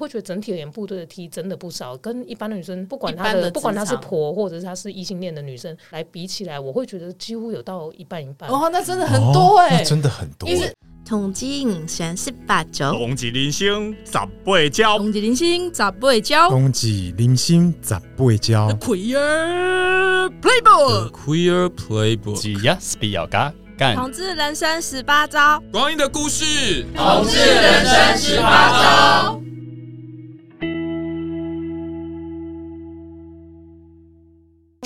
会觉得整体而言，部队的 T 真的不少，跟一般的女生，不管她的，的不管她是婆或者是她是异性恋的女生来比起来，我会觉得几乎有到一半一半。哦，那真的很多哎、欸，真的很多。统计人生十八招，统计人生十八招，统计人生十八招，统计人生十八招。Queer Playbook，Queer Playbook，只要是比较嘎干。统治人生十八招，光阴的故事，统治人生十八招。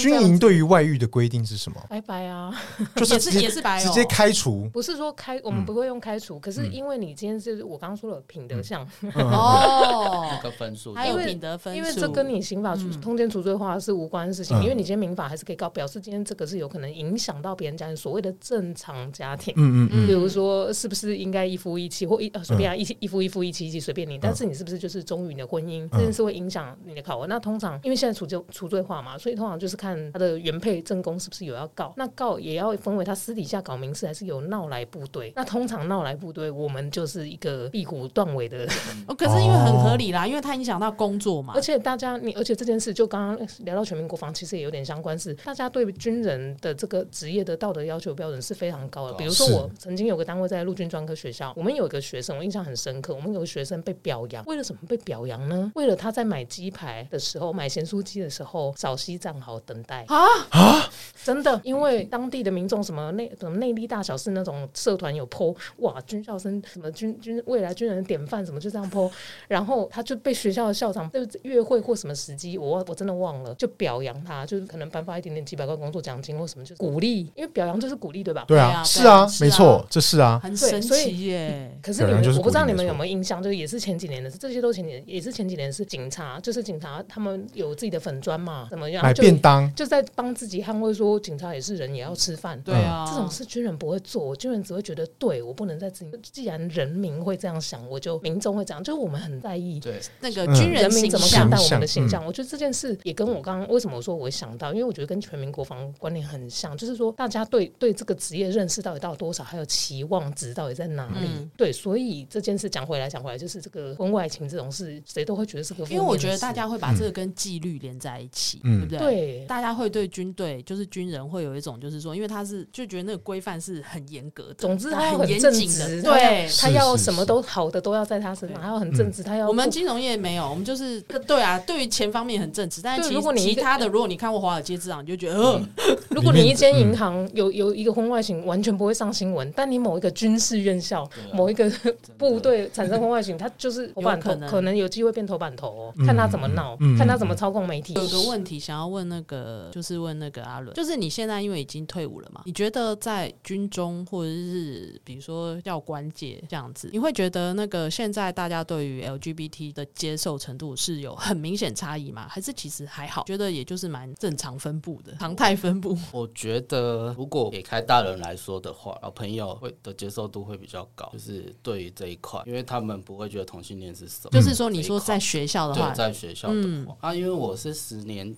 军营对于外遇的规定是什么？拜拜啊，就是也是也是白，直接开除。不是说开，我们不会用开除，可是因为你今天是我刚刚说了品德项 哦，那个分数还有品德分数，因为这跟你刑法通奸除罪化是无关的事情，因为你今天民法还是可以告，表示今天这个是有可能影响到别人家庭所谓的正常家庭。嗯嗯嗯，比如说是不是应该一夫一妻或一随便啊一一夫一夫一妻一妻随便你，但是你是不是就是忠于你的婚姻，这件事会影响你的考核。那通常因为现在除罪除罪化嘛，所以通常就是看他的原。配正宫是不是有要告？那告也要分为他私底下搞民事，还是有闹来部队？那通常闹来部队，我们就是一个闭骨断尾的。哦，可是因为很合理啦，因为他影响到工作嘛。而且大家，你而且这件事就刚刚聊到全民国防，其实也有点相关，是大家对军人的这个职业的道德要求标准是非常高的。比如说，我曾经有个单位在陆军专科学校，我们有一个学生，我印象很深刻。我们有个学生被表扬，为了什么被表扬呢？为了他在买鸡排的时候，买咸酥鸡的时候，早期站好等待啊？啊！真的，因为当地的民众什么内什么内力大小是那种社团有 po 哇，军校生什么军军未来军人的典范什么就这样 po，然后他就被学校的校长就约会或什么时机，我我真的忘了，就表扬他，就是可能颁发一点点几百块工作奖金或什么，就是鼓励，因为表扬就是鼓励，对吧？对啊，是啊，没错，这是啊，很神奇耶。可是你们我不知道你们有没有印象，就是也是前几年的事，这些都前几年也是前几年是警察，就是警察他们有自己的粉砖嘛，怎么样？买便当就在帮自己捍卫说警察也是人。也要吃饭，对啊，这种事军人不会做，军人只会觉得对我不能再自己。既然人民会这样想，我就民众会这样，就是我们很在意对那个军人民怎么看待我们的形象。嗯、我觉得这件事也跟我刚刚为什么我说我会想到，因为我觉得跟全民国防观念很像，就是说大家对对这个职业认识到底到多少，还有期望值到底在哪里？嗯、对，所以这件事讲回来讲回来，就是这个婚外情这种事，谁都会觉得是个。因为我觉得大家会把这个跟纪律连在一起，嗯、对不对？对，大家会对军队就是军人会有一种就是说，因为他是。就觉得那个规范是很严格的，总之他很严谨的，对，他要什么都好的都要在他身上，他要很正直，他要。我们金融业没有，我们就是对啊，对于钱方面很正直，但是其实其他的，如果你看过《华尔街之狼》，你就觉得，呃，如果你一间银行有有一个婚外情，完全不会上新闻，但你某一个军事院校、某一个 部队产生婚外情，他就是头版头，可能有机会变头版头哦，看他怎么闹，看他怎么操控媒体。有个问题想要问那个，就是问那个阿伦，就是你现在因为已经退伍了嘛，你觉得在军中或者是比如说要官阶这样子，你会觉得那个现在大家对于 LGBT 的接受程度是有很明显差异吗？还是其实还好？觉得也就是蛮正常分布的常态分布。我觉得如果给开大人来说的话，老朋友会的接受度会比较高，就是对于这一块，因为他们不会觉得同性恋是什么。就是说，你说在学校的话，在学校的话，嗯、啊，因为我是十年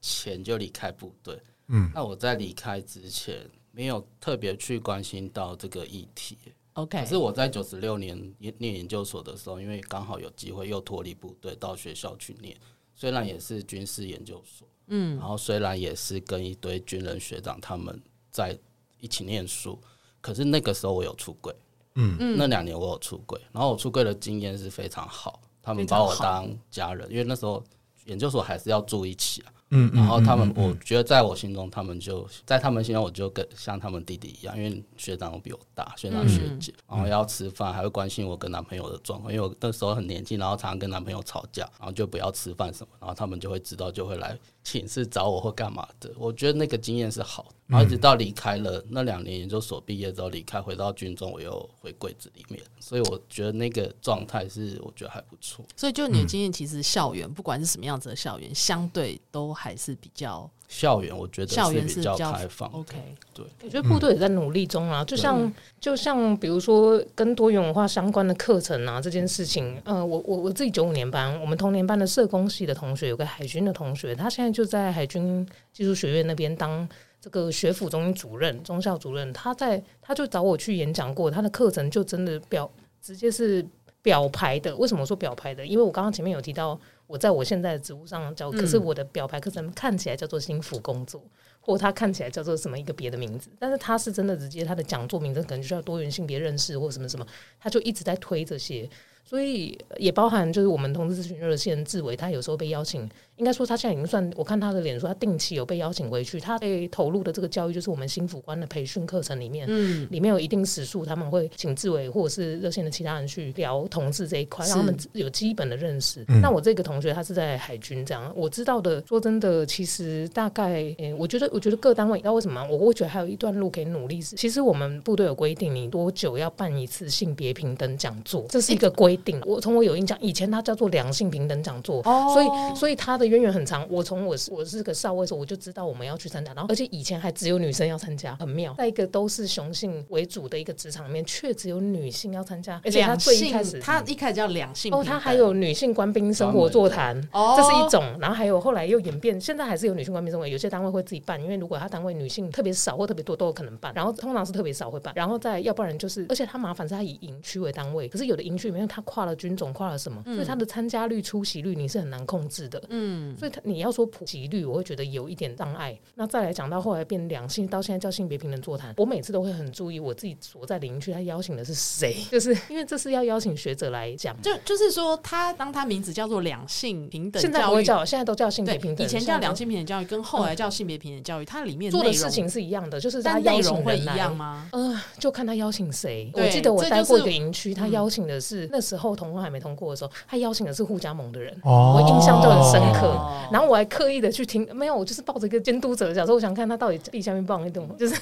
前就离开部队，嗯，那我在离开之前。没有特别去关心到这个议题，OK。可是我在九十六年念研究所的时候，因为刚好有机会又脱离部队到学校去念，虽然也是军事研究所，嗯，然后虽然也是跟一堆军人学长他们在一起念书，可是那个时候我有出柜，嗯，那两年我有出柜，然后我出柜的经验是非常好，他们把我当家人，因为那时候研究所还是要住一起啊。嗯，然后他们，我觉得在我心中，他们就在他们心中，我就跟像他们弟弟一样，因为学长比我大，学长学姐，然后要吃饭，还会关心我跟男朋友的状况，因为我那时候很年轻，然后常常跟男朋友吵架，然后就不要吃饭什么，然后他们就会知道，就会来寝室找我或干嘛的。我觉得那个经验是好的，然后一直到离开了那两年研究所毕业之后离开，回到军中，我又回柜子里面，所以我觉得那个状态是我觉得还不错。所以就你的经验，其实校园不管是什么样子的校园，相对都。还是比较校园，我觉得校园是比较开放。OK，对，我觉得部队也在努力中啊。就像就像比如说跟多元文化相关的课程啊，这件事情，呃，我我我自己九五年班，我们同年班的社工系的同学，有个海军的同学，他现在就在海军技术学院那边当这个学府中心主任、中校主任。他在他就找我去演讲过，他的课程就真的表直接是。表牌的，为什么说表牌的？因为我刚刚前面有提到，我在我现在的职务上叫，可是我的表白课程看起来叫做心腹工作，或他看起来叫做什么一个别的名字，但是他是真的直接他的讲座名称可能就叫多元性别认识或什么什么，他就一直在推这些。所以也包含就是我们同志咨询热线志伟，他有时候被邀请，应该说他现在已经算，我看他的脸书，他定期有被邀请回去，他被投入的这个教育就是我们新辅官的培训课程里面，嗯，里面有一定时数，他们会请志伟或者是热线的其他人去聊同志这一块，让他们有基本的认识。那我这个同学他是在海军这样，我知道的，说真的，其实大概，嗯，我觉得我觉得各单位，你知道为什么？我会觉得还有一段路可以努力是，其实我们部队有规定，你多久要办一次性别平等讲座，这是一个规定。我从我有印象，以前它叫做两性平等讲座，哦、所以所以它的渊源很长。我从我是我是个少尉的时候，我就知道我们要去参加，然后而且以前还只有女生要参加，很妙。在一个都是雄性为主的一个职场里面，却只有女性要参加，而且它最一开始，它一开始叫两性哦，它还有女性官兵生活座谈，哦，这是一种。然后还有后来又演变，现在还是有女性官兵生活，有些单位会自己办，因为如果他单位女性特别少或特别多，都有可能办。然后通常是特别少会办，然后再要不然就是，而且他麻烦是他以营区为单位，可是有的营区里面他跨了军种，跨了什么，嗯、所以他的参加率、出席率你是很难控制的。嗯，所以他你要说普及率，我会觉得有一点障碍。那再来讲到后来变两性，到现在叫性别平等座谈，我每次都会很注意我自己所在的营区，他邀请的是谁，就是因为这是要邀请学者来讲，就就是说他当他名字叫做两性平等教育，现在不会叫，现在都叫性别平等，以前叫两性平等教育，跟后来叫性别平等教育，它里面做的事情是一样的，就是他内容会一样吗？呃，就看他邀请谁。我记得我待过一个营区，他邀请的是那时候同婚还没通过的时候，他邀请的是互加盟的人，我印象就很深刻。然后我还刻意的去听，没有，我就是抱着一个监督者的角色，我想看他到底地下面放一种，就是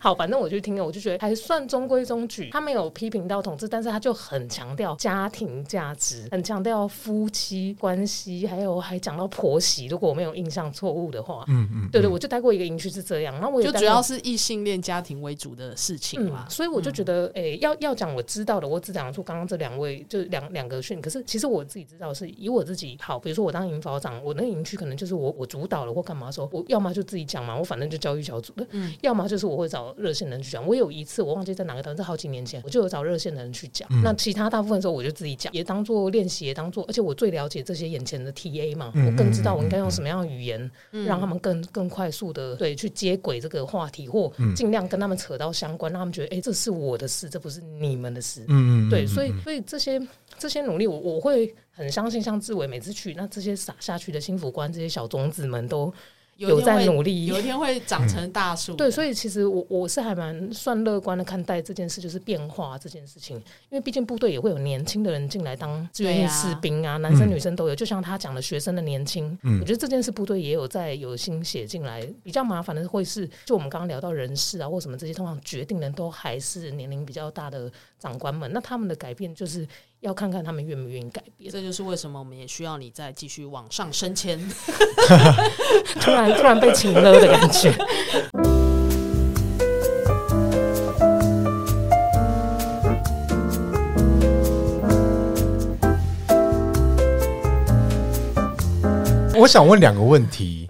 好，反正我就听了，我就觉得还算中规中矩。他没有批评到同志，但是他就很强调家庭价值，很强调夫妻关系，还有还讲到婆媳。如果我没有印象错误的话，嗯嗯，对对，我就待过一个营区是这样。然后我也就主要是异性恋家庭为主的事情嘛，所以我就觉得，哎，要要讲我知道的，我只讲出刚刚这两位，就两两个训。可是其实我自己知道是以我自己好，比如说我当营导长，我那个营区可能就是我我主导了或干嘛时候，我要么就自己讲嘛，我反正就教育小组的，嗯，要么就是我会找热线的人去讲。我有一次我忘记在哪个单位，这好几年前，我就有找热线的人去讲。那其他大部分时候我就自己讲，也当做练习，也当做，而且我最了解这些眼前的 TA 嘛，我更知道我应该用什么样的语言，让他们更更快速的对去接轨这个话题，或尽量跟他们扯到相关，让他们觉得哎，这是我的事，这不是你们的事。嗯嗯，对，所以所以这些这些努力，我我会。很相信，像志伟每次去，那这些撒下去的幸福观，这些小种子们都有在努力，有一天会长成大树。对，所以其实我我是还蛮算乐观的看待这件事，就是变化这件事情。因为毕竟部队也会有年轻的人进来当志愿役士兵啊，男生女生都有。就像他讲的学生的年轻，我觉得这件事部队也有在有心血进来。比较麻烦的会是，就我们刚刚聊到人事啊或什么这些，通常决定人都还是年龄比较大的长官们。那他们的改变就是。要看看他们愿不愿意改变，这就是为什么我们也需要你再继续往上升迁。突然突然被请了的感觉。我想问两个问题。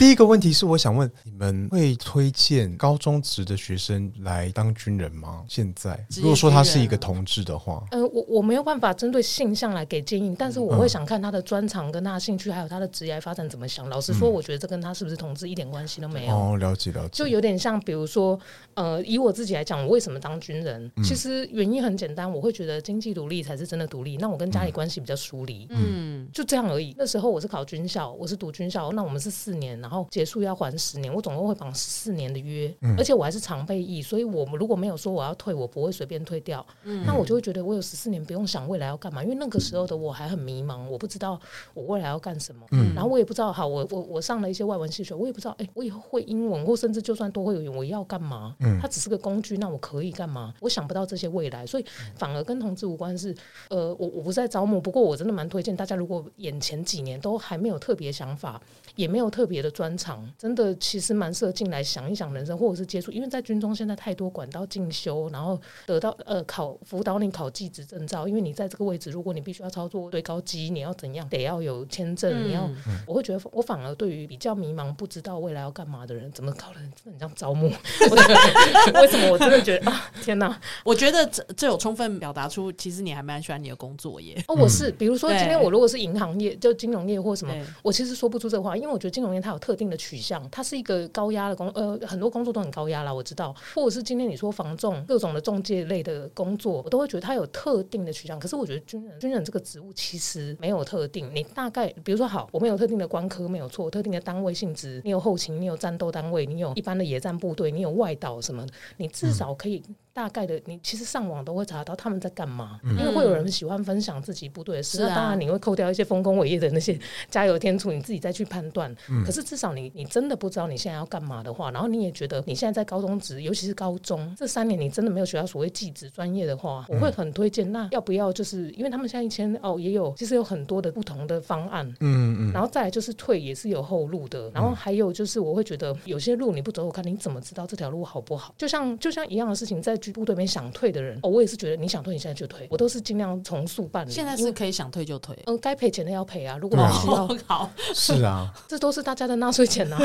第一个问题是，我想问你们会推荐高中职的学生来当军人吗？现在如果说他是一个同志的话，呃，我我没有办法针对性向来给建议，但是我会想看他的专长跟他的兴趣，还有他的职业发展怎么想。老实说，我觉得这跟他是不是同志一点关系都没有。哦，了解了解，就有点像，比如说，呃，以我自己来讲，我为什么当军人？其实原因很简单，我会觉得经济独立才是真的独立。那我跟家里关系比较疏离，嗯，就这样而已。那时候我是考军校，我是读军校，那我们是四年。然后结束要还十年，我总共会绑十四年的约，嗯、而且我还是常备役，所以我们如果没有说我要退，我不会随便退掉。嗯、那我就会觉得我有十四年不用想未来要干嘛，因为那个时候的我还很迷茫，我不知道我未来要干什么。嗯、然后我也不知道，好，我我我上了一些外文系学，我也不知道，哎、欸，我以后会英文，或甚至就算多会语言，我要干嘛？嗯、它只是个工具，那我可以干嘛？我想不到这些未来，所以反而跟同志无关是。呃，我我不是在招募，不过我真的蛮推荐大家，如果眼前几年都还没有特别想法，也没有特别的。专长，真的其实蛮适合进来想一想人生，或者是接触，因为在军中现在太多管道进修，然后得到呃考辅导你考技职证照，因为你在这个位置，如果你必须要操作堆高机，你要怎样，得要有签证，嗯、你要，我会觉得我反而对于比较迷茫、不知道未来要干嘛的人，怎么考的很像招募？为什么我真的觉得啊，天哪！我觉得这这有充分表达出，其实你还蛮喜欢你的工作耶。哦，我是，比如说今天我如果是银行业，就金融业或什么，我其实说不出这话，因为我觉得金融业它有特定的取向，它是一个高压的工，呃，很多工作都很高压啦，我知道。或者是今天你说房仲各种的中介类的工作，我都会觉得它有特定的取向。可是我觉得军人，军人这个职务其实没有特定。你大概比如说，好，我们有特定的官科没有错，特定的单位性质，你有后勤，你有战斗单位，你有一般的野战部队，你有外岛什么，你至少可以。大概的，你其实上网都会查到他们在干嘛，嗯、因为会有人喜欢分享自己不对的事。那、啊、当然你会扣掉一些丰功伟业的那些加油添醋，你自己再去判断。嗯、可是至少你你真的不知道你现在要干嘛的话，然后你也觉得你现在在高中职，尤其是高中这三年，你真的没有学到所谓技职专业的话，我会很推荐。那要不要就是因为他们现在一千哦也有，其实有很多的不同的方案。嗯嗯。然后再来就是退也是有后路的，然后还有就是我会觉得有些路你不走，我看你怎么知道这条路好不好？就像就像一样的事情，在局部队里面想退的人，哦，我也是觉得你想退，你现在就退，我都是尽量从速办理。现在是可以想退就退，嗯，该赔钱的要赔啊。如果需要，好，是啊，这都是大家的纳税钱呐。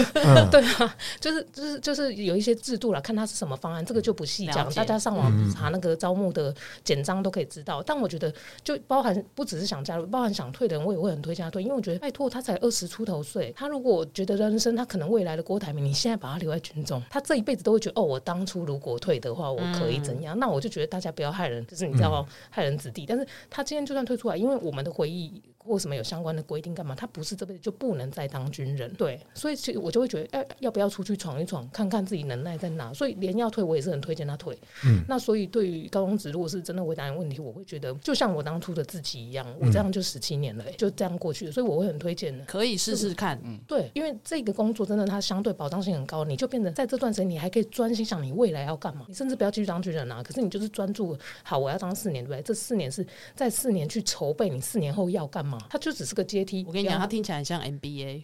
对啊，就是就是就是有一些制度了，看他是什么方案，这个就不细讲，大家上网查那个招募的简章都可以知道。但我觉得，就包含不只是想加入，包含想退的人，我也会很推荐他退，因为我觉得拜托他才二十出头岁，他如果觉得人生他可能未来的郭台铭，你现在把他留在军中，他这一辈子都会觉得哦，我当初如果退的话，我可以怎样？那我就觉得大家不要害人，就是你知道害人子弟。但是他今天就算退出来，因为我们的回忆。或什么有相关的规定干嘛？他不是这辈子就不能再当军人，对，所以其实我就会觉得，哎，要不要出去闯一闯，看看自己能耐在哪？所以连要退，我也是很推荐他退。嗯，那所以对于高中职，如果是真的回答问题，我会觉得就像我当初的自己一样，我这样就十七年了，就这样过去了，所以我会很推荐的，可以试试看。嗯，对，因为这个工作真的它相对保障性很高，你就变成在这段时间你还可以专心想你未来要干嘛，你甚至不要继续当军人啊，可是你就是专注好，我要当四年，对不对？这四年是在四年去筹备你四年后要干嘛，它就只是个。阶梯，我跟你讲，它听起来很像 MBA，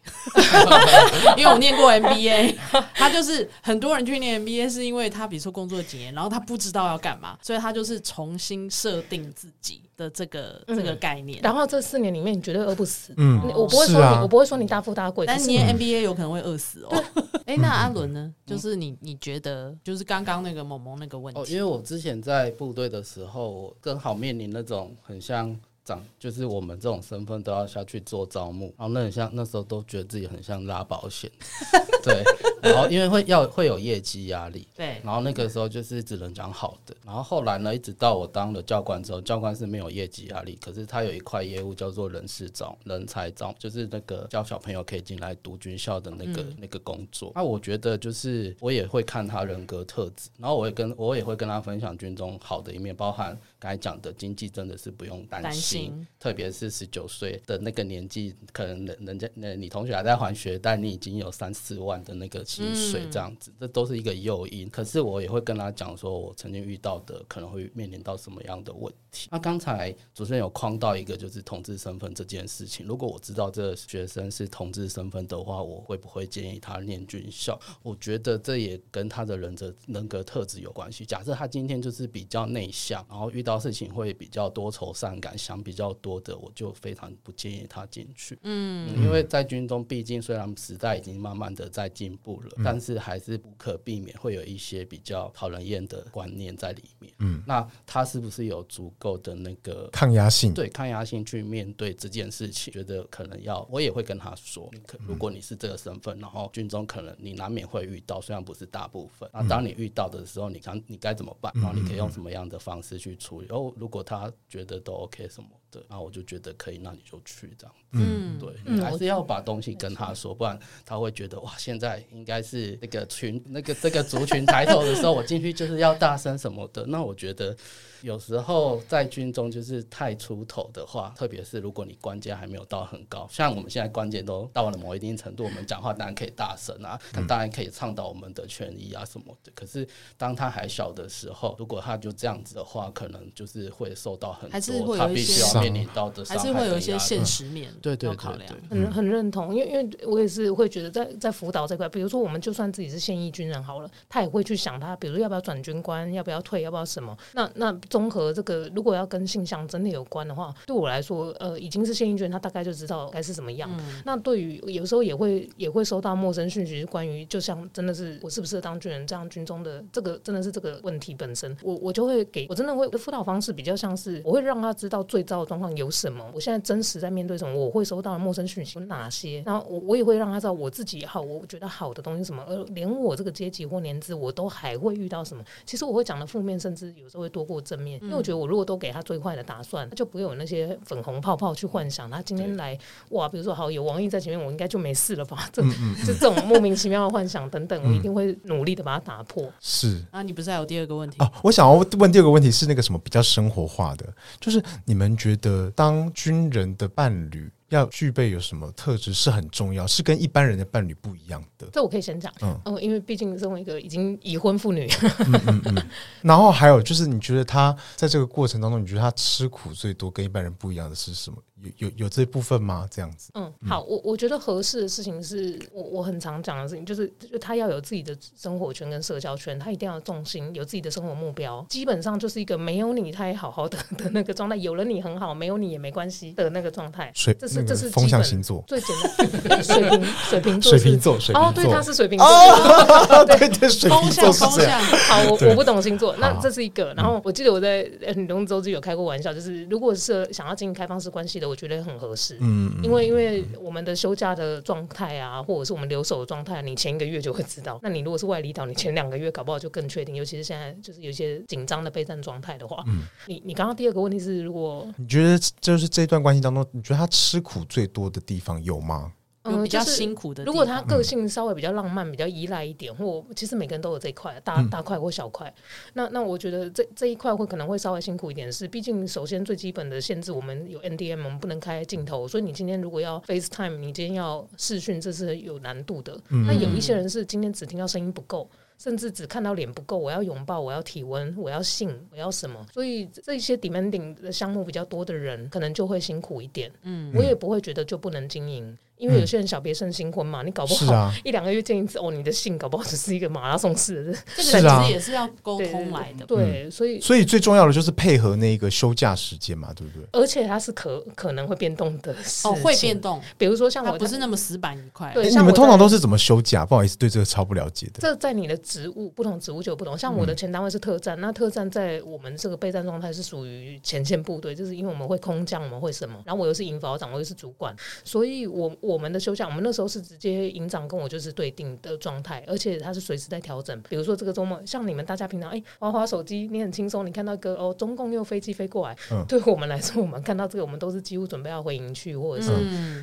因为我念过 MBA，他就是很多人去念 MBA 是因为他比如说工作几年，然后他不知道要干嘛，所以他就是重新设定自己的这个、嗯、这个概念。然后这四年里面，你绝对饿不死。嗯，我不会说你，啊、我不会说你大富大贵，但是念 MBA 有可能会饿死哦。哎、欸，那阿伦呢？就是你你觉得，就是刚刚那个萌萌那个问题，哦，因为我之前在部队的时候，我正好面临那种很像。长就是我们这种身份都要下去做招募，然后那很像那时候都觉得自己很像拉保险，对，然后因为会要会有业绩压力，对，然后那个时候就是只能讲好的，然后后来呢，一直到我当了教官之后，教官是没有业绩压力，可是他有一块业务叫做人事招人才招，就是那个教小朋友可以进来读军校的那个、嗯、那个工作。那我觉得就是我也会看他人格特质，然后我也跟我也会跟他分享军中好的一面，包含。刚才讲的经济真的是不用担心，心特别是十九岁的那个年纪，可能人人家那你同学还在还学但，你已经有三四万的那个薪水，这样子，嗯、这都是一个诱因。可是我也会跟他讲说，我曾经遇到的可能会面临到什么样的问题。那刚才主持人有框到一个就是同志身份这件事情，如果我知道这个学生是同志身份的话，我会不会建议他念军校？我觉得这也跟他的人的人格特质有关系。假设他今天就是比较内向，然后遇到事情会比较多愁善感，想比较多的，我就非常不建议他进去。嗯，因为在军中，毕竟虽然时代已经慢慢的在进步了，嗯、但是还是不可避免会有一些比较讨人厌的观念在里面。嗯，那他是不是有足够的那个抗压性？对，抗压性去面对这件事情，觉得可能要，我也会跟他说，可如果你是这个身份，然后军中可能你难免会遇到，虽然不是大部分。那当你遇到的时候，你想你该怎么办？然后你可以用什么样的方式去处理？哦。如果他觉得都 OK 什么的，然后我就觉得可以，那你就去这样。嗯，对，你还是要把东西跟他说，不然他会觉得哇，现在应该是那个群那个这个族群抬头的时候，我进去就是要大声什么的。那我觉得有时候在军中就是太出头的话，特别是如果你官阶还没有到很高，像我们现在官阶都到了某一定程度，我们讲话当然可以大声啊，当然可以倡导我们的权益啊什么的。可是当他还小的时候，如果他就这样子的话，可能就是。会受到很多，他必须要面临到的还是会有一些现实面，对对考量。很很认同，因为因为我也是会觉得在在辅导这块，比如说我们就算自己是现役军人好了，他也会去想他，比如说要不要转军官，要不要退，要不要什么。那那综合这个，如果要跟性向真的有关的话，对我来说，呃，已经是现役军人，他大概就知道该是什么样。嗯、那对于有时候也会也会收到陌生讯息，关于就像真的是我适不适合当军人这样，军中的这个真的是这个问题本身，我我就会给我真的会辅导方式比较像是我会让他知道最糟的状况有什么，我现在真实在面对什么，我会收到的陌生讯息有哪些，然后我我也会让他知道我自己好，我觉得好的东西什么，而连我这个阶级或年资我都还会遇到什么。其实我会讲的负面，甚至有时候会多过正面，因为我觉得我如果都给他最坏的打算，他就不会有那些粉红泡泡去幻想他今天来哇，比如说好有王毅在前面，我应该就没事了吧？这这这种莫名其妙的幻想等等，我一定会努力的把它打破。是啊，你不是还有第二个问题？啊，我想要问第二个问题是那个什么比较生活化的，就是你们觉的当军人的伴侣要具备有什么特质是很重要，是跟一般人的伴侣不一样的？这我可以先讲，嗯，嗯，因为毕竟身为一个已经已婚妇女，嗯嗯嗯，然后还有就是，你觉得他在这个过程当中，你觉得他吃苦最多，跟一般人不一样的是什么？有有有这部分吗？这样子，嗯，好，我我觉得合适的事情是我我很常讲的事情，就是就他要有自己的生活圈跟社交圈，他一定要重心有自己的生活目标，基本上就是一个没有你他也好好的的那个状态，有了你很好，没有你也没关系的那个状态。所以，这是这是风象星座最简单，水瓶水瓶座水瓶座哦，对，他是水瓶座，对对，水瓶座是这样。好，我我不懂星座，那这是一个。然后我记得我在很多周记有开过玩笑，就是如果是想要经营开放式关系的。我觉得很合适，嗯，因为因为我们的休假的状态啊，或者是我们留守的状态，你前一个月就会知道。那你如果是外离岛，你前两个月搞不好就更确定。尤其是现在就是有一些紧张的备战状态的话，嗯，你你刚刚第二个问题是，如果你觉得就是这段关系当中，你觉得他吃苦最多的地方有吗？嗯，比较辛苦的。如果他个性稍微比较浪漫、比较依赖一点，或其实每个人都有这一块，大大块或小块。那那我觉得这这一块会可能会稍微辛苦一点，是毕竟首先最基本的限制，我们有 NDM，我们不能开镜头，所以你今天如果要 FaceTime，你今天要视讯，这是有难度的。那有一些人是今天只听到声音不够。甚至只看到脸不够，我要拥抱，我要体温，我要性，我要什么？所以这些 demanding 的项目比较多的人，可能就会辛苦一点。嗯，我也不会觉得就不能经营。因为有些人小别胜新婚嘛，你搞不好一两个月见一次哦，你的性搞不好只是一个马拉松式的，这个其实也是要沟通来的。对，所以所以最重要的就是配合那个休假时间嘛，对不对？而且它是可可能会变动的哦，会变动。比如说像我不是那么死板一块。对，你们通常都是怎么休假？不好意思，对这个超不了解的。这在你的职务不同，职务就有不同。像我的前单位是特战，那特战在我们这个备战状态是属于前线部队，就是因为我们会空降，我们会什么？然后我又是营保长，我又是主管，所以我我们的休假，我们那。时候是直接营长跟我就是对定的状态，而且他是随时在调整。比如说这个周末，像你们大家平常哎滑滑手机，你很轻松，你看到个哦中共又飞机飞过来，嗯、对我们来说，我们看到这个，我们都是几乎准备要回营去或者是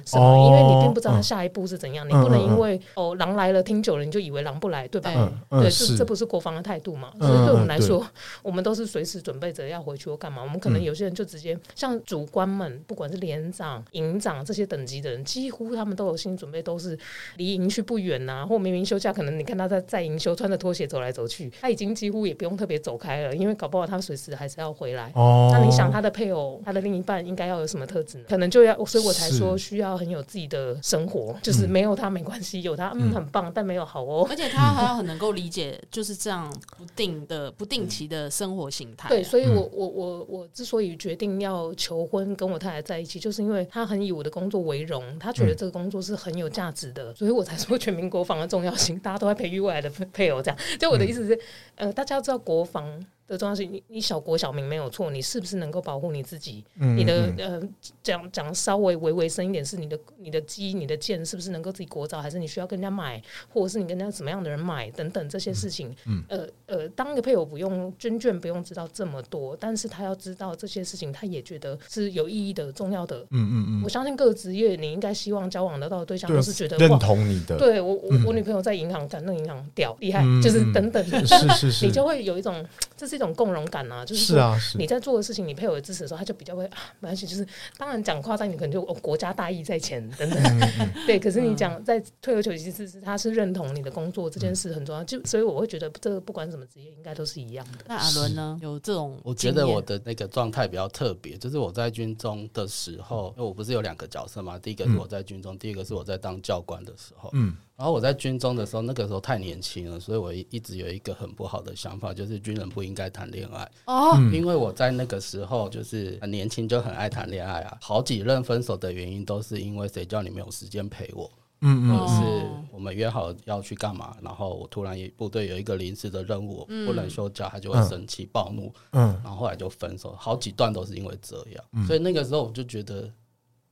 什么，嗯、因为你并不知道他下一步是怎样，嗯、你不能因为哦狼来了听久了你就以为狼不来，对吧？嗯、对，这这不是国防的态度嘛？所以对我们来说，嗯、我们都是随时准备着要回去或干嘛。我们可能有些人就直接像主官们，不管是连长、营长这些等级的人，几乎他们都有心理准备，都是。离营区不远呐、啊，或明明休假，可能你看他在在营休，穿着拖鞋走来走去，他已经几乎也不用特别走开了，因为搞不好他随时还是要回来。哦，那你想他的配偶，他的另一半应该要有什么特质呢？可能就要，所以我才说需要很有自己的生活，是就是没有他没关系，有他嗯很棒，但没有好哦。而且他还要很能够理解就是这样不定的不定期的生活形态、啊。对，所以我我我我之所以决定要求婚跟我太太在一起，就是因为他很以我的工作为荣，他觉得这个工作是很有价值的，所以。我才说全民国防的重要性，大家都在培育未来的配偶。这样，就我的意思是，呃，大家要知道国防。的重要性，你你小国小民没有错，你是不是能够保护你自己？嗯、你的呃，讲讲稍微微微深一点，是你的你的鸡、你的剑是不是能够自己国造，还是你需要跟人家买，或者是你跟人家什么样的人买等等这些事情。嗯，呃呃，当一个配偶不用军眷不用知道这么多，但是他要知道这些事情，他也觉得是有意义的、重要的。嗯嗯嗯，我相信各个职业，你应该希望交往得到的对象都是觉得认同你的。对我我我女朋友在银行干，那银行屌厉害，就是等等的，是是是，你就会有一种这是。一种共荣感啊，就是是啊，是你在做的事情，你配偶的支持的时候，他就比较会啊，没关系，就是当然讲夸张，你可能就、哦、国家大义在前等等，对。可是你讲在退而求其次，是他是认同你的工作这件事很重要，就所以我会觉得这个不管什么职业，应该都是一样的。那阿伦呢？有这种？我觉得我的那个状态比较特别，就是我在军中的时候，因为我不是有两个角色嘛，第一个是我在军中，第二个是我在当教官的时候，嗯。然后我在军中的时候，那个时候太年轻了，所以我一直有一个很不好的想法，就是军人不应该谈恋爱哦。因为我在那个时候就是很年轻，就很爱谈恋爱啊。好几任分手的原因都是因为谁叫你没有时间陪我，嗯嗯，或者是我们约好要去干嘛，然后我突然部队有一个临时的任务，不能休假，他就会生气暴怒，嗯，然后后来就分手。好几段都是因为这样，所以那个时候我就觉得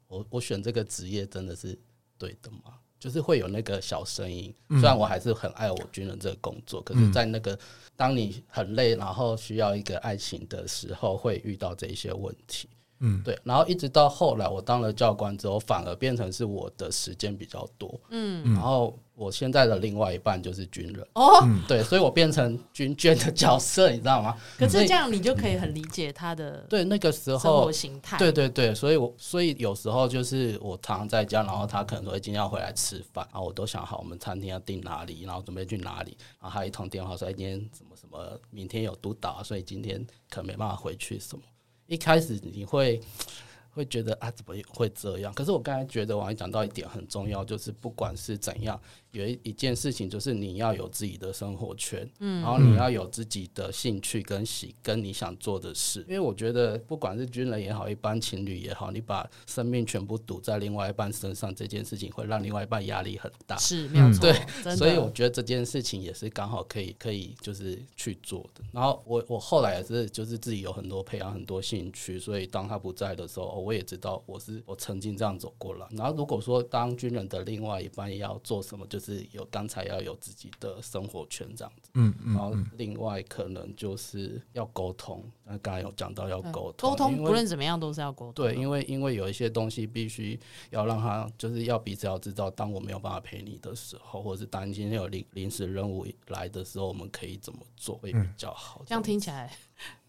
我，我我选这个职业真的是对的吗？就是会有那个小声音，虽然我还是很爱我军人这个工作，可是，在那个当你很累，然后需要一个爱情的时候，会遇到这一些问题。嗯，对，然后一直到后来我当了教官之后，反而变成是我的时间比较多。嗯，然后我现在的另外一半就是军人。哦，对，所以我变成军眷的角色，你知道吗？可是这样你就可以很理解他的对那个时候生活形态。对对对，所以我所以有时候就是我常常在家，然后他可能说今天要回来吃饭，然后我都想好我们餐厅要订哪里，然后准备去哪里，然后他一通电话说今天什么什么，明天有督导，所以今天可能没办法回去什么。一开始你会 会觉得啊，怎么会这样？可是我刚才觉得王毅讲到一点很重要，就是不管是怎样。有一一件事情，就是你要有自己的生活圈，嗯，然后你要有自己的兴趣跟喜，跟你想做的事。因为我觉得，不管是军人也好，一般情侣也好，你把生命全部赌在另外一半身上，这件事情会让另外一半压力很大。是，没有错。对，所以我觉得这件事情也是刚好可以可以就是去做的。然后我我后来也是就是自己有很多培养很多兴趣，所以当他不在的时候，我也知道我是我曾经这样走过了。然后如果说当军人的另外一半也要做什么，就是。是有刚才要有自己的生活圈这样子，嗯嗯，然后另外可能就是要沟通，那刚才有讲到要沟通，沟通不论怎么样都是要沟通，对，因为因为有一些东西必须要让他，就是要彼此要知道，当我没有办法陪你的时候，或者是当今天有临临时任务来的时候，我们可以怎么做会比较好，这样听起来。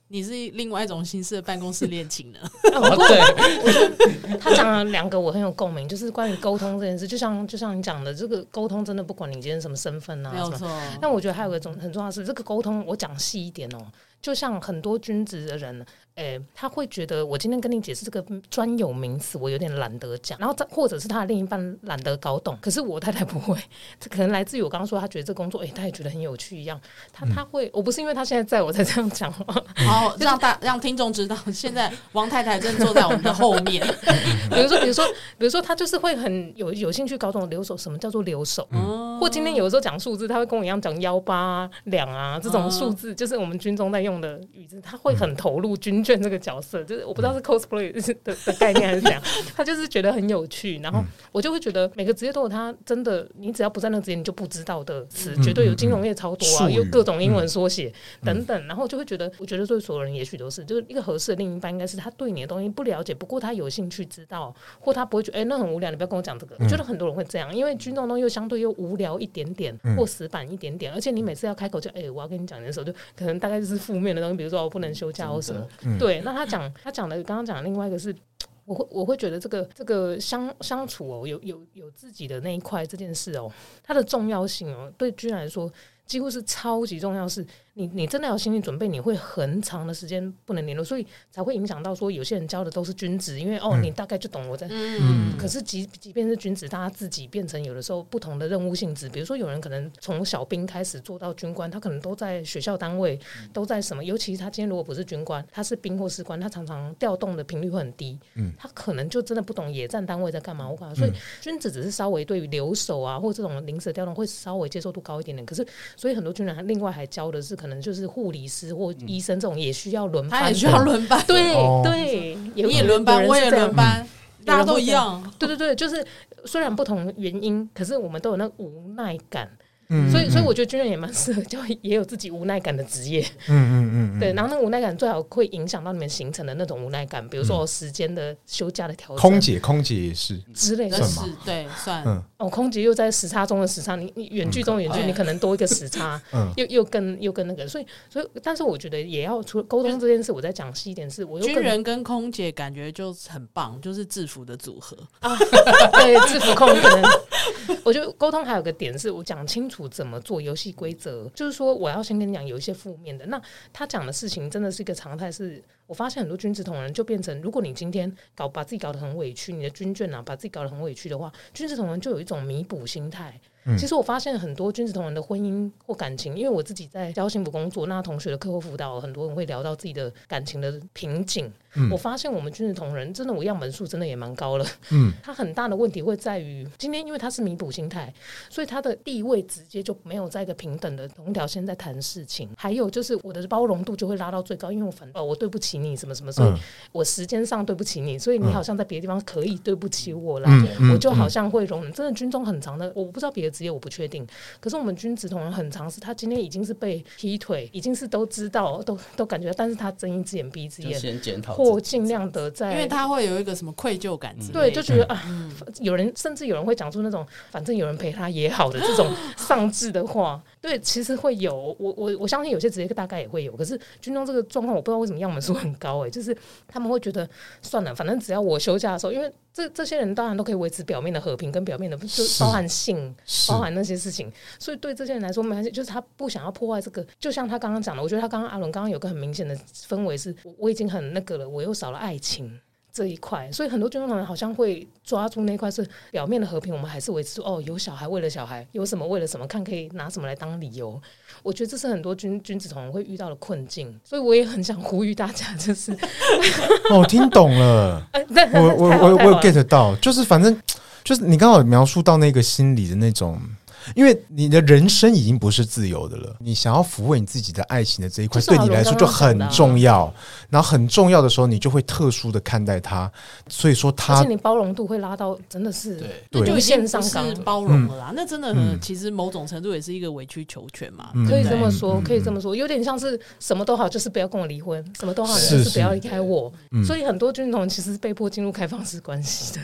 你是另外一种形式的办公室恋情呢？对，他讲了两个我很有共鸣，就是关于沟通这件事。就像就像你讲的，这个沟通真的不管你今天什么身份啊，没有错。但我觉得还有一个很重要的是，这个沟通我讲细一点哦。就像很多君子的人，诶、欸，他会觉得我今天跟你解释这个专有名词，我有点懒得讲。然后，再或者是他的另一半懒得搞懂。可是我太太不会，这可能来自于我刚刚说，他觉得这个工作，诶、欸，他也觉得很有趣一样。他他会，我不是因为他现在在我才这样讲。好，让大让听众知道，现在王太太正坐在我们的后面。比如说，比如说，比如说，他就是会很有有兴趣搞懂留守，什么叫做留守？嗯、或今天有的时候讲数字，他会跟我一样讲幺八两啊这种数字，就是我们军中在用的语字，他会很投入军眷这个角色，就是我不知道是 cosplay 的的概念还是怎样，他就是觉得很有趣。然后我就会觉得每个职业都有他真的，你只要不在那个职业，你就不知道的词，绝对有金融业超多啊，有各种英文缩写等等。然后就会觉得，我觉得对所有人也许都是，就是一个合适的另一半，应该是他对你的东西不了解，不过他有兴趣知道，或他不会觉得哎、欸、那很无聊，你不要跟我讲这个。我觉得很多人会这样，因为军中东又相对又无聊一点点，或死板一点点，而且你每次要开口就哎、欸、我要跟你讲的时候，就可能大概就是负面的东西，比如说我不能休假或什么。对，那他讲他讲的刚刚讲另外一个是，我会我会觉得这个这个相相处哦，有有有自己的那一块这件事哦，它的重要性哦，对居然来说几乎是超级重要是。你你真的要心理准备，你会很长的时间不能联络，所以才会影响到说有些人教的都是君子，因为哦，你大概就懂我在。嗯。可是即即便是君子，大家自己变成有的时候不同的任务性质，比如说有人可能从小兵开始做到军官，他可能都在学校单位，都在什么？尤其是他今天如果不是军官，他是兵或士官，他常常调动的频率会很低。嗯。他可能就真的不懂野战单位在干嘛。我感觉，所以君子只是稍微对于留守啊或这种临时调动会稍微接受度高一点点。可是，所以很多军人他另外还教的是可能就是护理师或医生这种也需要轮班，他也需要轮班，对对，你也轮班，我也轮班，大家都一样。对对对，就是虽然不同原因，可是我们都有那无奈感。嗯，所以所以我觉得军人也蛮适合，就也有自己无奈感的职业。嗯嗯嗯，对，然后那个无奈感最好会影响到你们形成的那种无奈感，比如说时间的休假的调整。空姐，空姐也是之类的，是，对，算。哦，空姐又在时差中的时差，你你远距中远距，你可能多一个时差，又又跟又跟那个，所以所以，但是我觉得也要除了沟通这件事，我再讲细一点是，我军人跟空姐感觉就很棒，就是制服的组合啊，对，制服控可能。我觉得沟通还有个点是我讲清楚怎么做游戏规则，就是说我要先跟你讲有一些负面的。那他讲的事情真的是一个常态，是我发现很多君子同仁就变成，如果你今天搞把自己搞得很委屈，你的军眷啊把自己搞得很委屈的话，君子同仁就有一种弥补心态。其实我发现很多君子同仁的婚姻或感情，因为我自己在教幸福工作，那同学的课后辅导，很多人会聊到自己的感情的瓶颈。嗯、我发现我们君子同仁真的，我样本数真的也蛮高了。嗯，他很大的问题会在于今天，因为他是弥补心态，所以他的地位直接就没有在一个平等的同一条线在谈事情。还有就是我的包容度就会拉到最高，因为我反哦，我对不起你什么什么，所以我时间上对不起你，所以你好像在别的地方可以对不起我啦。嗯、我就好像会容忍。真的军中很长的，我不知道别的。职业我不确定，可是我们君子同仁很常是，他今天已经是被劈腿，已经是都知道，都都感觉，但是他睁一只眼闭一只眼，先检讨，或尽量的在，因为他会有一个什么愧疚感对，就觉得啊，有人甚至有人会讲出那种反正有人陪他也好的这种 丧志的话，对，其实会有，我我我相信有些职业大概也会有，可是军中这个状况，我不知道为什么样本数很高哎、欸，就是他们会觉得算了，反正只要我休假的时候，因为。这这些人当然都可以维持表面的和平，跟表面的就包含性，包含那些事情。所以对这些人来说没关系，就是他不想要破坏这个。就像他刚刚讲的，我觉得他刚刚阿伦刚刚有个很明显的氛围是，我我已经很那个了，我又少了爱情这一块。所以很多军中人好像会抓住那一块是表面的和平，我们还是维持哦，有小孩为了小孩，有什么为了什么，看可以拿什么来当理由。我觉得这是很多军军子同仁会遇到的困境，所以我也很想呼吁大家，就是 哦，听懂了，我我我我有 get 到，就是反正就是你刚好描述到那个心理的那种。因为你的人生已经不是自由的了，你想要抚慰你自己的爱情的这一块，对你来说就很重要。然后很重要的时候，你就会特殊的看待他。所以说，他而且你包容度会拉到真的是对，就线上是包容了啦。那真的其实某种程度也是一个委曲求全嘛，可以这么说，可以这么说，有点像是什么都好，就是不要跟我离婚；什么都好，就是不要离开我。所以很多军统其实是被迫进入开放式关系的，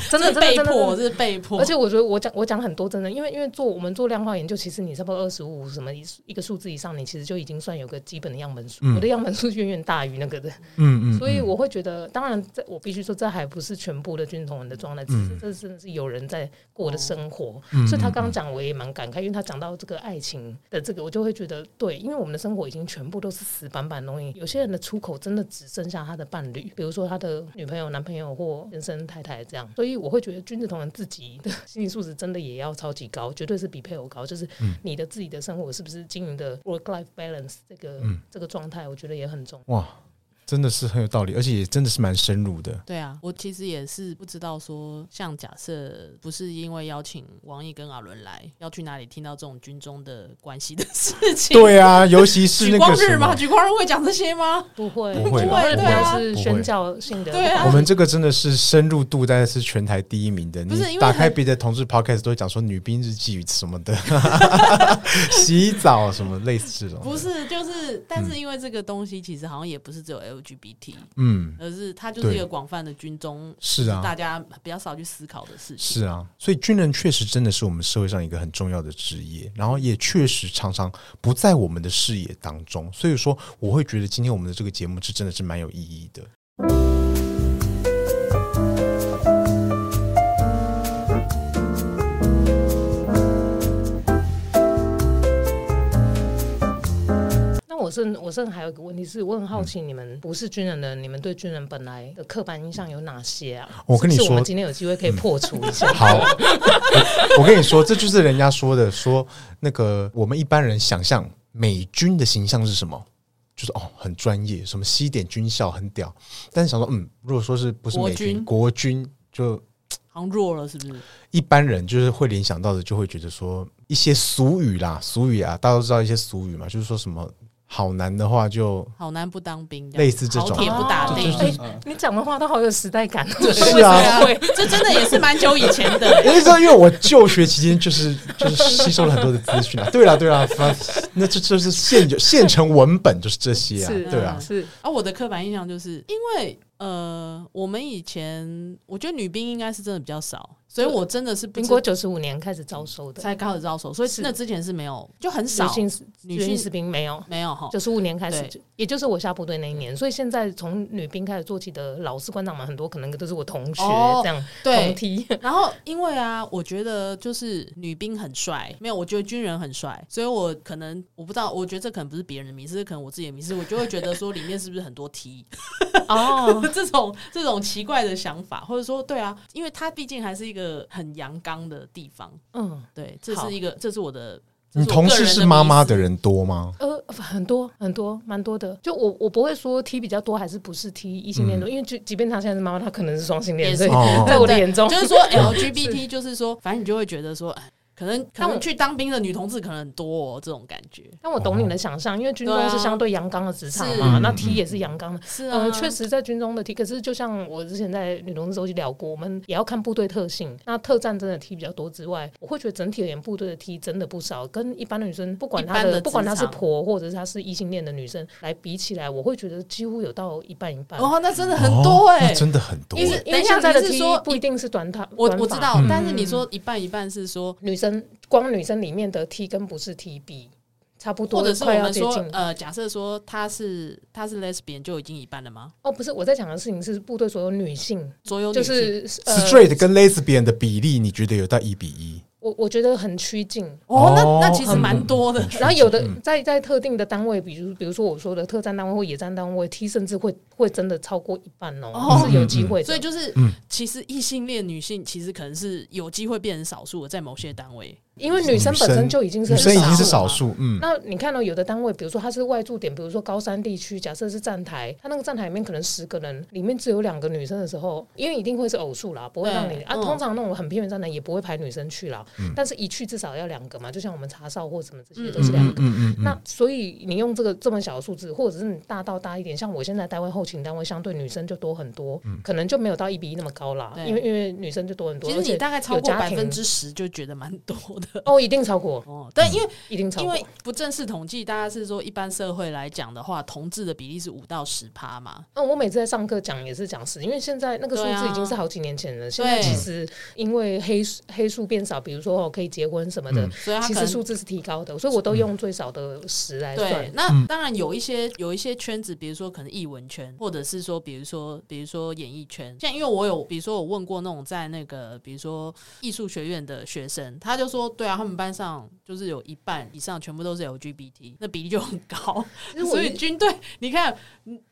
真的被迫是被迫。而且我觉得我讲我讲很多真的，因为因为做。我们做量化研究，其实你差不多二十五什么一个数字以上，你其实就已经算有个基本的样本数。我的样本数远远大于那个的，嗯嗯。所以我会觉得，当然，这我必须说，这还不是全部的军同仁的状态，只是这真的是有人在过的生活。所以他刚刚讲，我也蛮感慨，因为他讲到这个爱情的这个，我就会觉得对，因为我们的生活已经全部都是死板板东西。有些人的出口真的只剩下他的伴侣，比如说他的女朋友、男朋友或先生、太太这样。所以我会觉得，军事同仁自己的心理素质真的也要超级高，绝对。就是比配偶高，就是你的自己的生活是不是经营的 work life balance 这个、嗯、这个状态，我觉得也很重要。哇。真的是很有道理，而且也真的是蛮深入的。对啊，我其实也是不知道说，像假设不是因为邀请王毅跟阿伦来，要去哪里听到这种军中的关系的事情？对啊，尤其是那个举光日吗？举光日会讲这些吗？不会，不会，不会，对啊，是宣教性的。对啊，我们这个真的是深入度，大概是全台第一名的。不是，打开别的同志 podcast 都会讲说女兵日记什么的，洗澡什么类似这种。不是，就是，但是因为这个东西其实好像也不是只有 LGBT。嗯，而是它就是一个广泛的军中，是啊，大家比较少去思考的事情。是啊，所以军人确实真的是我们社会上一个很重要的职业，然后也确实常常不在我们的视野当中。所以说，我会觉得今天我们的这个节目是真的是蛮有意义的。我是我是还有一个问题是，我很好奇，你们不是军人的，你们对军人本来的刻板印象有哪些啊？我跟你说，我们今天有机会可以破除一下。好，我跟你说，这就是人家说的，说那个我们一般人想象美军的形象是什么？就是哦，很专业，什么西点军校很屌。但是想说，嗯，如果说是不是美军，国军就好像弱了，是不是？一般人就是会联想到的，就会觉得说一些俗语啦，俗语啊，大家都知道一些俗语嘛，就是说什么。好男的话就好男不当兵，类似这种好铁不打钉。哎，你讲的话都好有时代感。是啊，这真的也是蛮久以前的。因为知道，因为我就学期间 就是就是吸收了很多的资讯啊。对啦对啦，那这这是现就现成文本就是这些啊，对啊。是啊，我的刻板印象就是因为呃，我们以前我觉得女兵应该是真的比较少。所以，我真的是民国九十五年开始招收的，才开始招收，所以那之前是没有，就很少。女性女性士兵没有。没有哈。九十五年开始，也就是我下部队那一年，所以现在从女兵开始做起的老士官长们很多，可能都是我同学这样同梯。然后，因为啊，我觉得就是女兵很帅，没有，我觉得军人很帅，所以我可能我不知道，我觉得这可能不是别人的迷思，可能我自己的迷思，我就会觉得说里面是不是很多梯哦，这种这种奇怪的想法，或者说对啊，因为它毕竟还是一个很阳。刚的地方，嗯，对，这是一个，这是我的。你同事是妈妈的人多吗？呃，很多很多，蛮多的。就我我不会说 T 比较多，还是不是 T 异性恋多，因为就即便他现在是妈妈，他可能是双性恋，所以在我的眼中，就是说 LGBT，就是说，反正你就会觉得说。可能，可能去当兵的女同志可能很多哦，这种感觉。但我懂你的想象，因为军中是相对阳刚的职场嘛，那 T 也是阳刚的。是啊，确实在军中的 T，可是就像我之前在女同志周期聊过，我们也要看部队特性。那特战真的 T 比较多之外，我会觉得整体而言，部队的 T 真的不少。跟一般的女生，不管她的，不管她是婆或者是她是异性恋的女生来比起来，我会觉得几乎有到一半一半。哦，那真的很多哎，真的很多。因为因为现在的 T 不一定是短发，我我知道，但是你说一半一半是说女生。光女生里面的 T 跟不是 T 比差不多，或者是我们说，呃，假设说她是她是 lesbian 就已经一半了吗？哦，不是，我在讲的事情是部队所有女性，所有就是 straight 跟 lesbian 的比例，你觉得有到一比一？我我觉得很趋近哦，那那其实蛮多的。然后有的在在特定的单位，比如比如说我说的特战单位或野战单位，T 甚至会会真的超过一半哦，是有机会。所以就是，其实异性恋女性其实可能是有机会变成少数的，在某些单位。因为女生本身就已经是女生已经是少数，嗯。那你看到有的单位，比如说它是外驻点，比如说高山地区，假设是站台，它那个站台里面可能十个人，里面只有两个女生的时候，因为一定会是偶数啦，不会让你啊。通常那种很偏远站台也不会排女生去啦，但是一去至少要两个嘛，就像我们查哨或什么这些都是两个。那所以你用这个这么小的数字，或者是你大到大一点，像我现在单位后勤单位，相对女生就多很多，可能就没有到一比一那么高啦，因为因为女生就多很多。其实你大概超过百分之十就觉得蛮多的哦，一定超过。哦，但，因为一定超过因为不正式统计，大家是说一般社会来讲的话，同志的比例是五到十趴嘛。那我每次在上课讲也是讲十，因为现在那个数字已经是好几年前了。现在其实因为黑黑数变少，比如说可以结婚什么的，所以其实数字是提高的。所以我都用最少的十来算。那当然有一些有一些圈子，比如说可能艺文圈，或者是说比如说比如说演艺圈，像因为我有比如说我问过那种在那个比如说艺术学院的学生，他就说对啊，他们班上。就是有一半以上全部都是 LGBT，那比例就很高。所以军队，你看，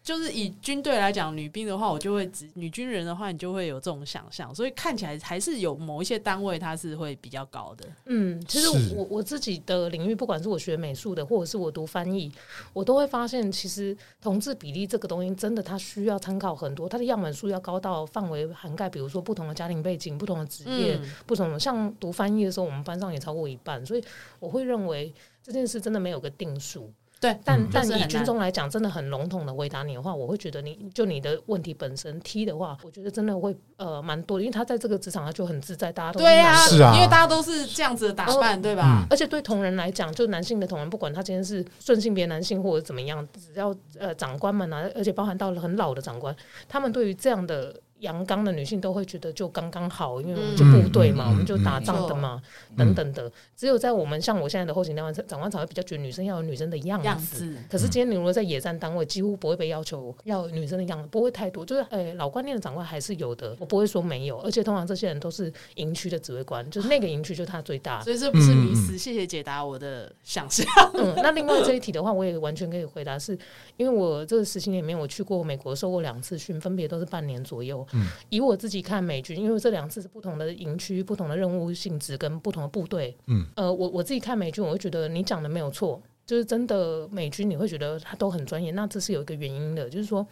就是以军队来讲，女兵的话，我就会指女军人的话，你就会有这种想象。所以看起来还是有某一些单位它是会比较高的。嗯，其实我我自己的领域，不管是我学美术的，或者是我读翻译，我都会发现，其实同志比例这个东西，真的它需要参考很多，它的样本数要高到范围涵盖，比如说不同的家庭背景、不同的职业、嗯、不同的。像读翻译的时候，我们班上也超过一半，所以。我会认为这件事真的没有个定数，对，但但以军中来讲，真的很笼统的回答你的话，我会觉得你就你的问题本身 T 的话，我觉得真的会呃蛮多的，因为他在这个职场他就很自在，大家都对啊，是啊，因为大家都是这样子的打扮，对吧？而且对同仁来讲，就男性的同仁，不管他今天是顺性别男性或者怎么样，只要呃长官们啊，而且包含到了很老的长官，他们对于这样的。阳刚的女性都会觉得就刚刚好，因为我们就部队嘛，嗯、我们就打仗的嘛，嗯、等等的。只有在我们像我现在的后勤单位，长官才会比较觉得女生要有女生的样子。可是今天你如果在野战单位，几乎不会被要求要有女生的样子，不会太多。就是诶、欸，老观念的长官还是有的，我不会说没有。而且通常这些人都是营区的指挥官，就是那个营区就是他最大。所以这不是迷思，谢谢解答我的想象。嗯，那另外这一题的话，我也完全可以回答是，是因为我这个实习里面我去过美国，受过两次训，分别都是半年左右。嗯，以我自己。看美军，因为这两次是不同的营区、不同的任务性质跟不同的部队。嗯，呃，我我自己看美军，我会觉得你讲的没有错，就是真的美军，你会觉得他都很专业。那这是有一个原因的，就是说，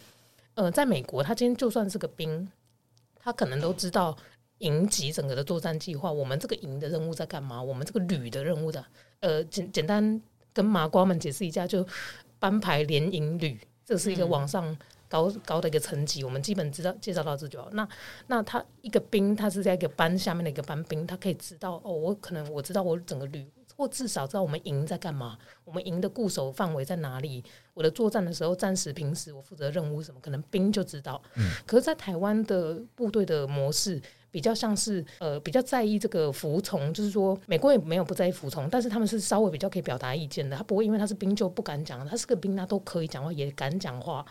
呃，在美国，他今天就算是个兵，他可能都知道营级整个的作战计划，我们这个营的任务在干嘛，我们这个旅的任务的，呃，简简单跟麻瓜们解释一下，就。班排连营旅，这是一个往上高高的一个层级。我们基本知道介绍到这就好。那那他一个兵，他是在一个班下面的一个班兵，他可以知道哦，我可能我知道我整个旅。或至少知道我们营在干嘛，我们营的固守范围在哪里，我的作战的时候，暂时、平时我负责任务什么，可能兵就知道。嗯，可是，在台湾的部队的模式比较像是，呃，比较在意这个服从，就是说，美国也没有不在意服从，但是他们是稍微比较可以表达意见的，他不会因为他是兵就不敢讲，他是个兵，他都可以讲话，也敢讲话。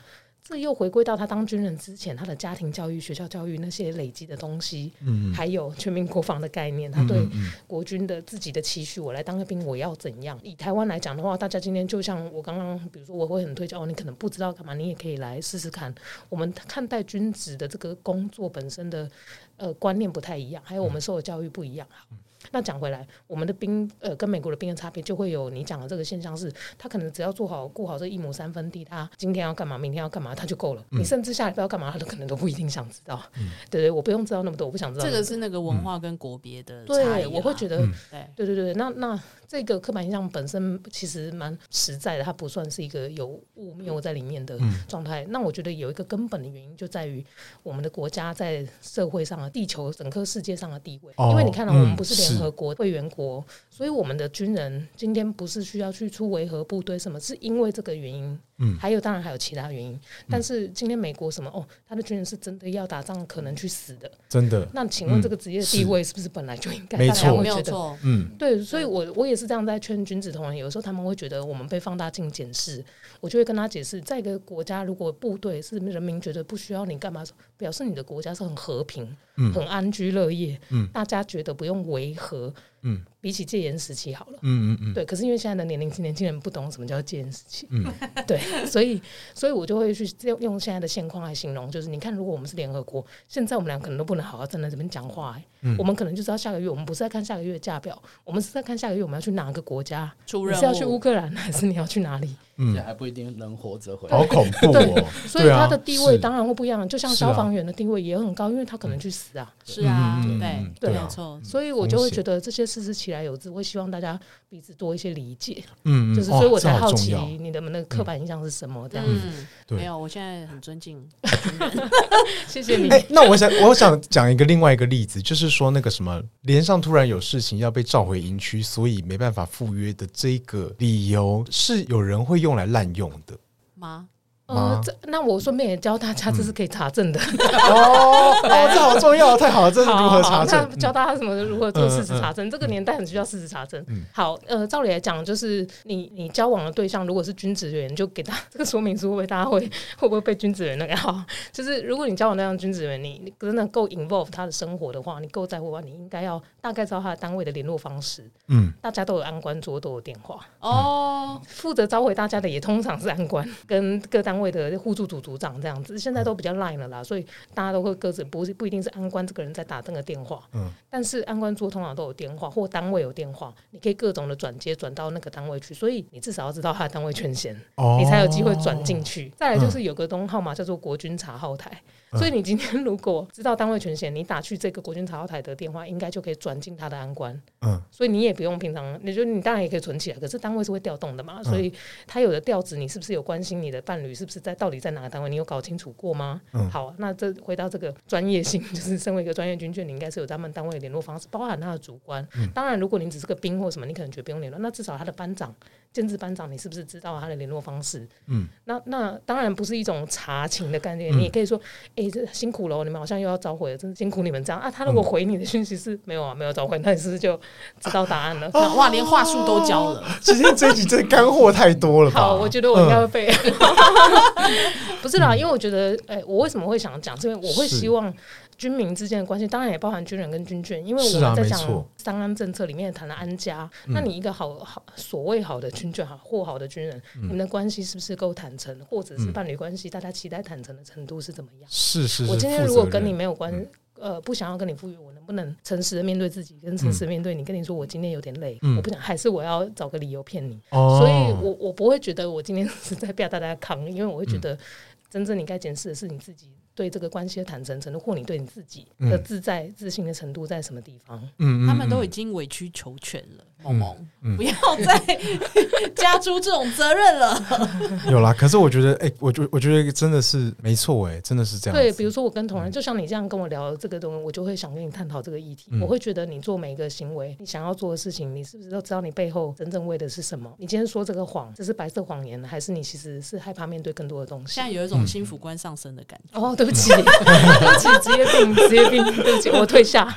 这又回归到他当军人之前，他的家庭教育、学校教育那些累积的东西，嗯，还有全民国防的概念，他对国军的自己的期许，我来当个兵，我要怎样？以台湾来讲的话，大家今天就像我刚刚，比如说我会很推荐哦，你可能不知道干嘛，你也可以来试试看。我们看待军职的这个工作本身的呃观念不太一样，还有我们受的教育不一样。那讲回来，我们的兵呃跟美国的兵的差别，就会有你讲的这个现象是，他可能只要做好顾好这一亩三分地，他今天要干嘛，明天要干嘛，他就够了。嗯、你甚至下礼拜要干嘛，他都可能都不一定想知道。嗯、对，对对，我不用知道那么多，我不想知道。这个是那个文化跟国别的差异、嗯、对，我会觉得，嗯、对对对对，那那。这个刻板印象本身其实蛮实在的，它不算是一个有污蔑在里面的状态。嗯、那我觉得有一个根本的原因就在于我们的国家在社会上的地球整个世界上的地位。哦、因为你看到、啊、我们不是联联合国会员国，所以我们的军人今天不是需要去出维和部队什么，是因为这个原因。嗯，还有当然还有其他原因，但是今天美国什么哦，他的军人是真的要打仗，可能去死的，真的。那请问这个职业地位是不是本来就应该？没错，没有错。嗯，对，所以我我也是这样在劝君子同仁，有时候他们会觉得我们被放大镜检视，我就会跟他解释，在一个国家，如果部队是人民觉得不需要你干嘛，表示你的国家是很和平，嗯，很安居乐业，嗯，大家觉得不用维和。嗯，比起戒严时期好了。嗯嗯嗯，对。可是因为现在的年龄轻年轻人不懂什么叫戒严时期。嗯，对。所以，所以我就会去用用现在的现况来形容，就是你看，如果我们是联合国，现在我们俩可能都不能好好站在这边讲话。哎，嗯，我们可能就知道下个月，我们不是在看下个月的价表，我们是在看下个月我们要去哪个国家。出任务。你是要去乌克兰，还是你要去哪里？嗯，还不一定能活着回来。好恐怖哦！所以他的地位当然会不一样。就像消防员的地位也很高，因为他可能去死啊。是啊，对对，没错。所以我就会觉得这些事实起来有我希望大家彼此多一些理解，嗯，就是所以我才好奇你的那个刻板印象是什么这样子。没有，我现在很尊敬，谢谢你。哎，那我想我想讲一个另外一个例子，就是说那个什么连上突然有事情要被召回营区，所以没办法赴约的这个理由，是有人会用来滥用的吗？呃，这那我顺便也教大家，这是可以查证的 哦。哦，这好重要，太好了，这是如何查证？教大家什么如何做事实查证？这个年代很需要事实查证。好，呃，照理来讲，就是你你交往的对象如果是军职员，就给他 这个说明书，会不会大家会会不会被军职员那个好？就是如果你交往那样军职员，你你真的够 involve 他的生活的话，你够在乎的话，你应该要大概知道他的单位的联络方式。嗯，大家都有安官桌，都有电话。哦，负责召回大家的也通常是安官跟各单位。位的互助组组长这样子，现在都比较 line 了啦，所以大家都会各自不是不一定是安官这个人在打这个电话，嗯，但是安官桌通常都有电话或单位有电话，你可以各种的转接转到那个单位去，所以你至少要知道他的单位权限，哦、你才有机会转进去。再来就是有个东号码叫做国军查号台。所以你今天如果知道单位权限，你打去这个国军查号台的电话，应该就可以转进他的安官。嗯，所以你也不用平常，你就你当然也可以存起来，可是单位是会调动的嘛，所以他有的调职，你是不是有关心你的伴侣是不是在到底在哪个单位？你有搞清楚过吗？嗯，好，那这回到这个专业性，就是身为一个专业军眷，你应该是有他们单位的联络方式，包含他的主官。嗯，当然，如果你只是个兵或什么，你可能觉得不用联络，那至少他的班长。兼职班长，你是不是知道他的联络方式？嗯，那那当然不是一种查情的概念，嗯、你也可以说，哎、欸，这辛苦了，你们好像又要召回了，真辛苦你们这样啊。他如果回你的讯息是、嗯、没有啊，没有召回，那你是不是就知道答案了？啊、哇，连话术都教了。今天这一集真的干货太多了吧？好，我觉得我应该会被。嗯、不是啦，因为我觉得，哎、欸，我为什么会想讲？是因为我会希望。军民之间的关系，当然也包含军人跟军眷，因为我们在讲三安政策里面谈了安家。那你一个好好所谓好的军眷，好或好的军人，你们的关系是不是够坦诚，或者是伴侣关系，大家期待坦诚的程度是怎么样？是是。我今天如果跟你没有关，呃，不想要跟你赴约，我能不能诚实的面对自己，跟诚实面对你？跟你说，我今天有点累，我不想，还是我要找个理由骗你？所以我我不会觉得我今天是在 逼大家扛，因为我会觉得真正你该检视的是你自己。对这个关系的坦诚程度，或你对你自己的自在、嗯、自信的程度在什么地方？嗯，他们都已经委曲求全了。萌萌，不要再 加诸这种责任了。有啦，可是我觉得，哎、欸，我觉我觉得真的是没错，哎，真的是这样。对，比如说我跟同仁，就像你这样跟我聊这个东西，我就会想跟你探讨这个议题。嗯、我会觉得你做每一个行为，你想要做的事情，你是不是都知道你背后真正为的是什么？你今天说这个谎，这是白色谎言，还是你其实是害怕面对更多的东西？现在有一种心辅官上升的感觉。嗯、哦，对不起，对不起，职业病，职业病，对不起，我退下。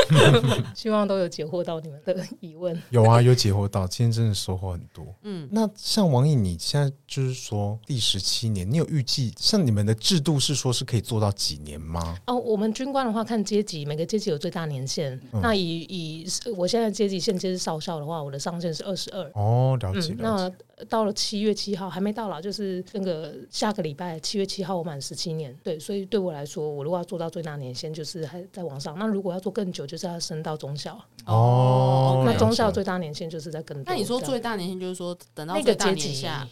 希望都有解惑到你们的疑问。有啊，有解。惑到今天真的收获很多。嗯，那像王毅，你现在就是说第十七年，你有预计像你们的制度是说是可以做到几年吗？哦，我们军官的话看阶级，每个阶级有最大年限。嗯、那以以我现在阶级现阶是少校的话，我的上限是二十二。哦，了解。嗯、那到了七月七号还没到啦，就是那个下个礼拜七月七号我满十七年。对，所以对我来说，我如果要做到最大年限，就是还在往上。那如果要做更久，就是要升到中校。哦，那中校最大年限就是。在更多。那你说最大年限就是说等到那个阶级下。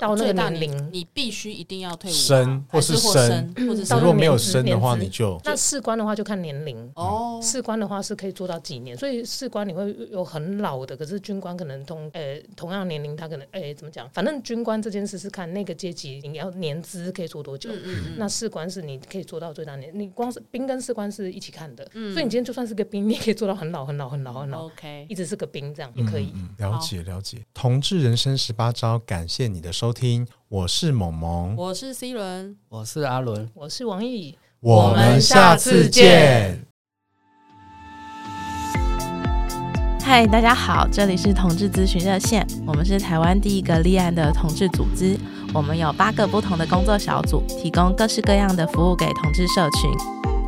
到那个年龄，你必须一定要退伍，升或是升，或者是如果没有升的话，你就那士官的话就看年龄哦。士官的话是可以做到几年，所以士官你会有很老的，可是军官可能同呃同样年龄，他可能哎怎么讲？反正军官这件事是看那个阶级你要年资可以做多久。那士官是你可以做到最大年，你光是兵跟士官是一起看的，所以你今天就算是个兵，你也可以做到很老很老很老很老。OK，一直是个兵这样也可以。了解了解，同志人生十八招，感谢你的收听，我是萌萌，我是 C 伦，我是阿伦，我是王毅，我们下次见。嗨，大家好，这里是同志咨询热线，我们是台湾第一个立案的同志组织，我们有八个不同的工作小组，提供各式各样的服务给同志社群。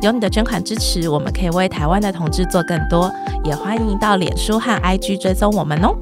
有你的捐款支持，我们可以为台湾的同志做更多，也欢迎到脸书和 IG 追踪我们哦。